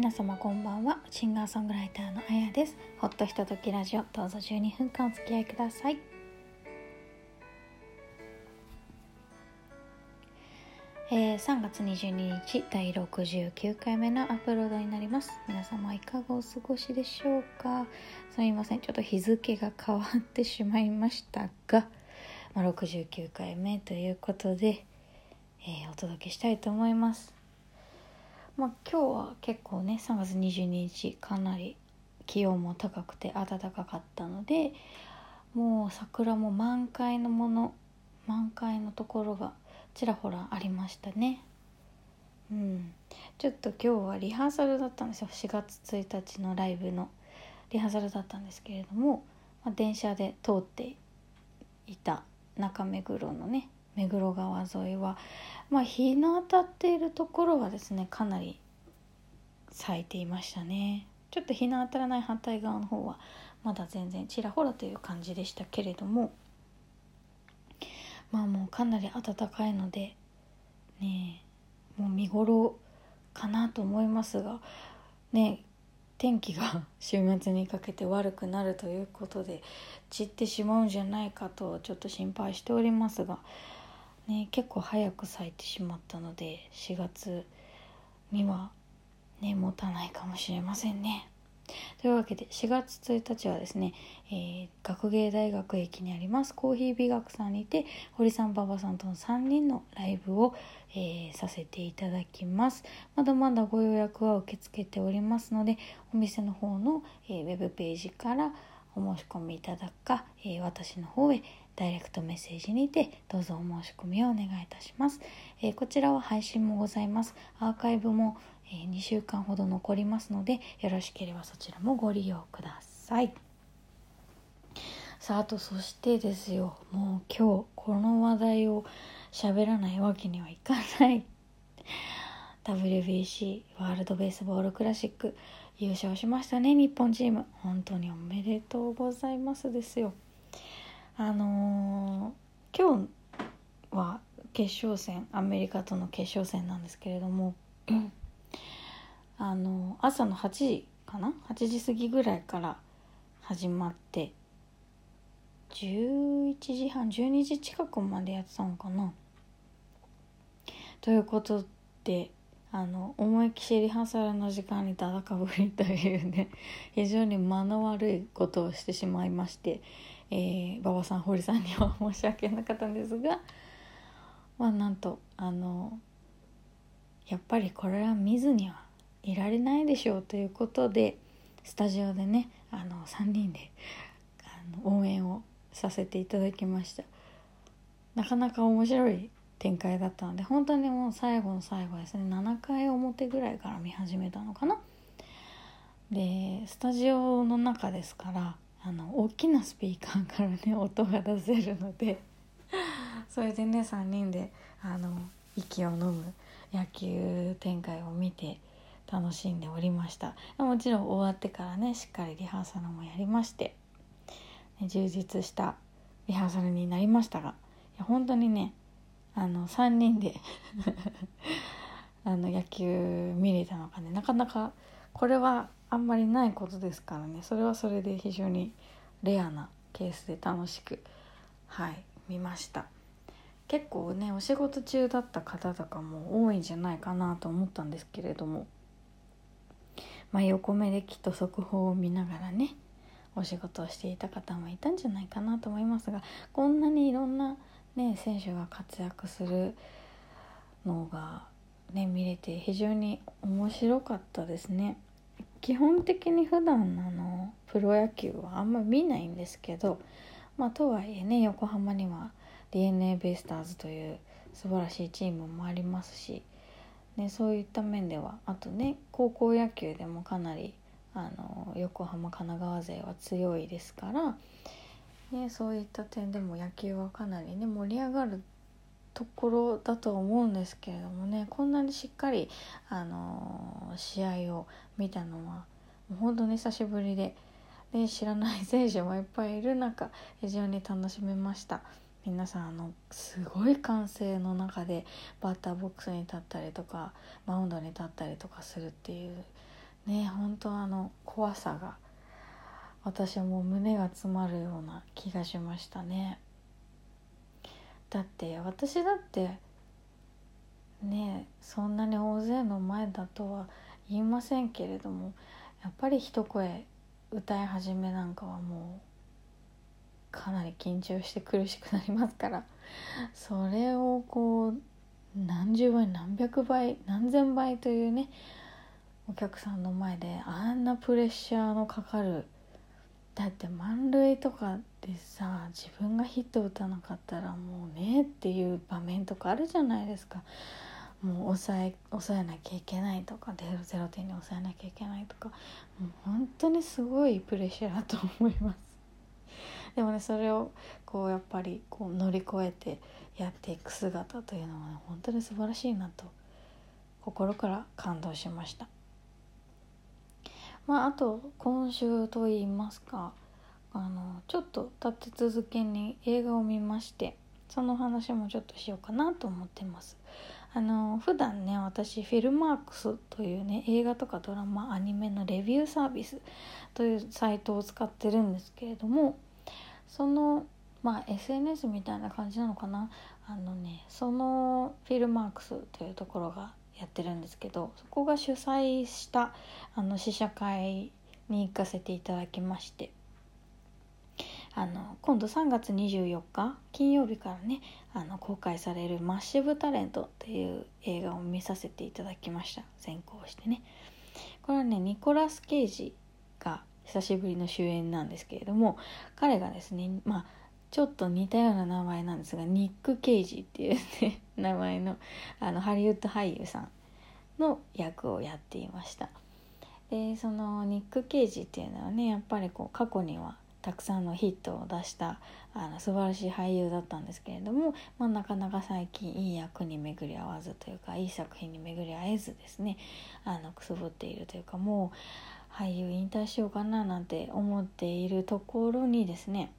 皆様こんばんは。シンガーソングライターのあやです。ほっとひとときラジオ。どうぞ12分間お付き合いください。えー、3月22日第69回目のアップロードになります。皆様いかがお過ごしでしょうか？すみません。ちょっと日付が変わってしまいましたが、まあ、69回目ということで、えー、お届けしたいと思います。まあ、今日は結構ね3月22日かなり気温も高くて暖かかったのでもう桜も満開のもの満開のところがちらほらありましたね。うん。ちょっと今日はリハーサルだったんですよ。4月1日のライブのリハーサルだったんですけれども、まあ、電車で通っていた中目黒のね目黒川沿いは、まあ、日の当たっているところはですねかなり咲いていましたね。ちょっと日の当たらない反対側の方はまだ全然ちらほらという感じでしたけれどもまあもうかなり暖かいのでねもう見頃かなと思いますがね天気が週末にかけて悪くなるということで散ってしまうんじゃないかとちょっと心配しておりますがね、結構早く咲いてしまったので4月にはね持たないかもしれませんね。というわけで4月1日はですね、えー、学芸大学駅にありますコーヒー美学さんにて堀さん馬場さんとの3人のライブを、えー、させていただきますまだまだご予約は受け付けておりますのでお店の方の、えー、ウェブページからお申し込みいただくか、え私の方へダイレクトメッセージにてどうぞお申し込みをお願いいたします、えー、こちらは配信もございます。アーカイブも、えー、2週間ほど残りますのでよろしければそちらもご利用ください。さああとそしてですよ。もう今日この話題を喋らないわけにはいかない。WBC ワールドベースボールクラシック優勝しましたね日本チーム。本当におめでとうございますですよ。あのー、今日は決勝戦アメリカとの決勝戦なんですけれども、あのー、朝の8時かな？8時過ぎぐらいから始まって11時半12時近くまでやってたのかな？ということであの思いっきしリハーサルの時間にだだかぶりというね 非常に間の悪いことをしてしまいましてえー、馬場さん堀さんには申し訳なかったんですがまあなんとあのやっぱりこれは見ずにはいられないでしょうということでスタジオでねあの3人であの応援をさせていただきました。なかなか面白い展開だったので本当にもう最後の最後ですね。7回表ぐらいから見始めたのかな。でスタジオの中ですからあの大きなスピーカーからね 音が出せるのでそれでね3人であの息を飲む野球展開を見て楽しんでおりました。もちろん終わってからねしっかりリハーサルもやりまして、ね、充実したリハーサルになりましたがいや本当にねあの3人で。あの野球見れたのかね。なかなかこれはあんまりないことですからね。それはそれで非常にレアなケースで楽しくはい見ました。結構ねお仕事中だった方とかも多いんじゃないかなと思ったんですけれども。まあ横目できっと速報を見ながらねお仕事をしていた方もいたんじゃないかなと思いますがこんなにいろんな、ね、選手が活躍するのが、ね、見れて非常に面白かったですね。基本的に普段あのプロ野球はあんま見ないんですけどまあとはいえね横浜には d n a ベイスターズという素晴らしいチームもありますし、ね、そういった面ではあとね高校野球でもかなりあの横浜神奈川勢は強いですから、ね、そういった点でも野球はかなりね盛り上がるところだと思うんですけれどもねこんなにしっかり、あの試合を見たのは本当に久しぶりでで知らない選手もいっぱいいる中非常に楽しめました。皆さんあのすごい歓声の中でバッターボックスに立ったりとかマウンドに立ったりとかするっていうね本当あの怖さが私はもう胸が詰まるような気がしましたね。だって私だってねそんなに大勢の前だとは言いませんけれどもやっぱり一声歌い始めなんかはもうかなり緊張して苦しくなりますからそれをこう何十倍何百倍何千倍というねお客さんの前であんなプレッシャーのかかるだって満塁とかでさ自分がヒット打たなかったらもうねっていう場面とかあるじゃないですか。もう抑え抑えなきゃいけないとか0点に抑えなきゃいけないとか。もう本当にすごいプレッシャーだと思います。でもねそれをこうやっぱりこう乗り越えてやっていく姿というのは、ね、本当に素晴らしいなと心から感動しました。まああと今週といいますかあのちょっと立て続けに映画を見ましてその話もちょっとしようかなと思ってます。あの普段ね私フィルマークスというね映画とかドラマアニメのレビューサービスというサイトを使ってるんですけれどもそのまあ SNS みたいな感じなのかな？あのねそのフィルマークスというところがやってるんですけどそこが主催したあの試写会に行かせていただきましてあの今度3月24日金曜日からねあの公開される「マッシブタレント」っていう映画を見させていただきました。先行してね。これはねニコラス・ケイジが久しぶりの主演なんですけれども彼がですねまあちょっと似たような名前なんですがニック・ケイジっていうね名前のあのハリウッド俳優さんの役をやっていました。でそのニック・ケイジっていうのはねやっぱりこう過去にはたくさんのヒットを出したあの素晴らしい俳優だったんですけれども、まあ、なかなか最近いい役に巡り合わずというかいい作品に巡り合えずですねあのくすぶっているというかもう俳優引退しようかななんて思っているところにですね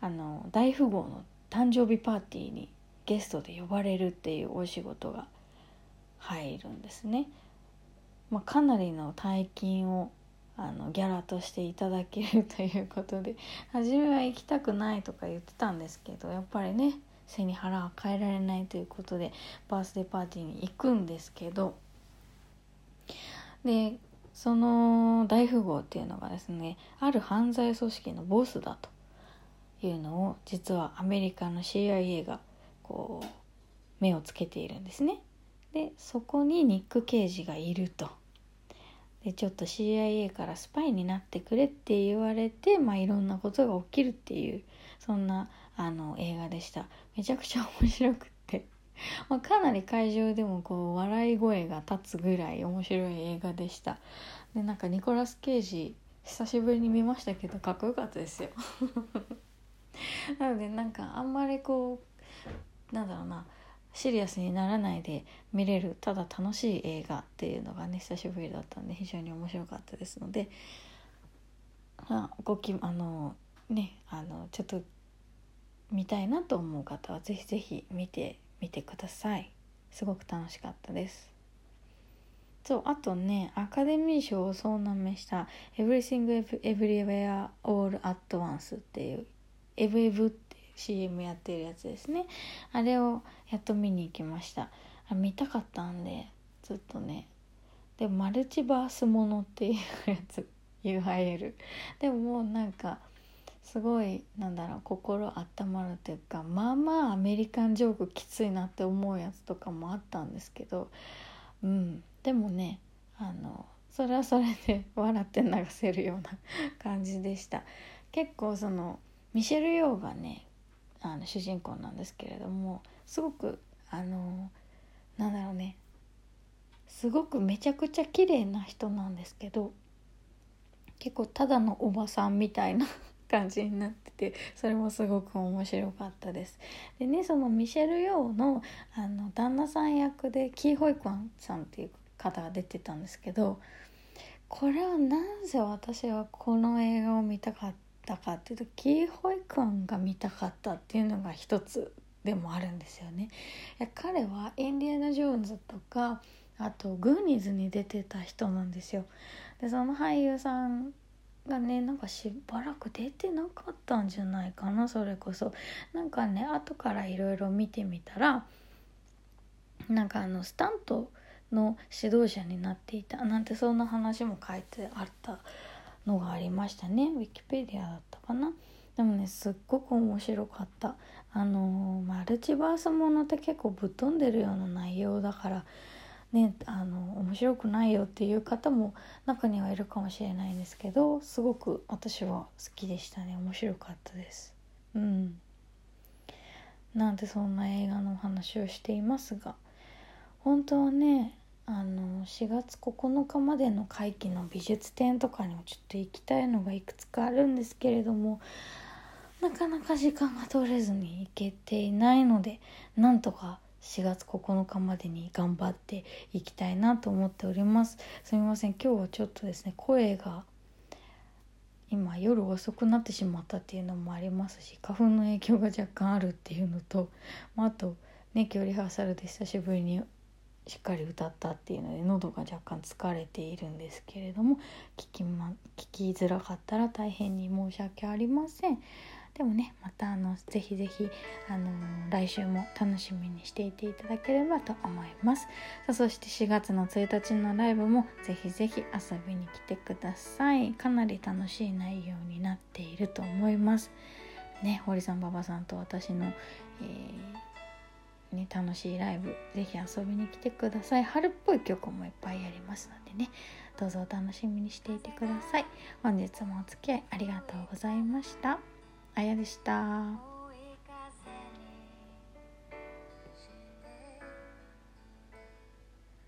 あの大富豪の誕生日パーティーにゲストで呼ばれるっていうお仕事が入るんですね。まあ、かなりの大金をあのギャラとしていただけるということで初めは行きたくないとか言ってたんですけどやっぱりね背に腹は変えられないということでバースデーパーティーに行くんですけどでその大富豪っていうのがですねある犯罪組織のボスだというのを実はアメリカの CIA がこう目をつけているんですね。でそこにニック・ケイジがいると。でちょっと CIA からスパイになってくれって言われて、まあ、いろんなことが起きるっていうそんなあの映画でしためちゃくちゃ面白くって まあ、かなり会場でもこう笑い声が立つぐらい面白い映画でしたでなんかニコラス・ケイジ久しぶりに見ましたけどかっこよかったですよ なのでなんかあんまりこうなんだろうなシリアスにならないで見れるただ楽しい映画っていうのがね久しぶりだったんで非常に面白かったですのであごきあのねあのちょっと見たいなと思う方は是非是非見てみてください。すごく楽しかったです。そうあとねアカデミー賞を総なめした「Everything Everywhere All at Once」っていう「エブエブ」って CM やってるやつですね。あれをやっと見に行きました。あ見たかったんでずっとね。でマルチバースものっていうやつ URL でももうなんかすごいなんだろう心温まるというかまあまあアメリカンジョークきついなって思うやつとかもあったんですけどうん。でもねあのそれはそれで笑って流せるような感じでした。結構そのミシェル・ヨーがねあの主人公なんですけれどもすごくあのなんだろうねすごくめちゃくちゃ綺麗な人なんですけど結構ただのおばさんみたいな 感じになっててそれもすごく面白かったです。でねそのミシェル・ヨーのあの旦那さん役でキー・ホイクワンさんっていう方が出てたんですけどこれはなぜ私はこの映画を見たかったたかっていうとキー・ホイクンが見たかったっていうのが一つでもあるんですよね。いや彼はインディアナ・ジョーンズとかあとグーニーズに出てた人なんですよでその俳優さんがねなんかしばらく出てなかったんじゃないかなそれこそなんかね後からいろいろ見てみたらなんかあのスタントの指導者になっていたなんてそんな話も書いてあったのがありましたね。ウィキペディアだったかな。でもねすっごく面白かった。あのマルチバースものって結構ぶっ飛んでるような内容だからねあの面白くないよっていう方も中にはいるかもしれないんですけどすごく私は好きでしたね。面白かったです。うん。なんでそんな映画のお話をしていますが本当はねあの4月9日までの会期の美術展とかにもちょっと行きたいのがいくつかあるんですけれどもなかなか時間が取れずに行けていないのでなんとか4月9日までに頑張っていきたいなと思っております。すみません今日はちょっとですね声が今夜遅くなってしまったっていうのもありますし花粉の影響が若干あるっていうのと、まあ、あとね今日リハーサルで久しぶりにしっかり歌ったっていうので喉が若干疲れているんですけれども聞き,、ま、聞きづらかったら大変に申し訳ありません。でもねまたあのぜひぜひ、あのー、来週も楽しみにしていていただければと思います。さあそして4月の1日のライブもぜひぜひ遊びに来てください。かなり楽しい内容になっていると思います。ね堀さん馬場さんと私の、えー、ね、楽しいライブ是非遊びに来てください。春っぽい曲もいっぱいありますのでねどうぞお楽しみにしていてください。本日もお付き合いありがとうございました。あやでした。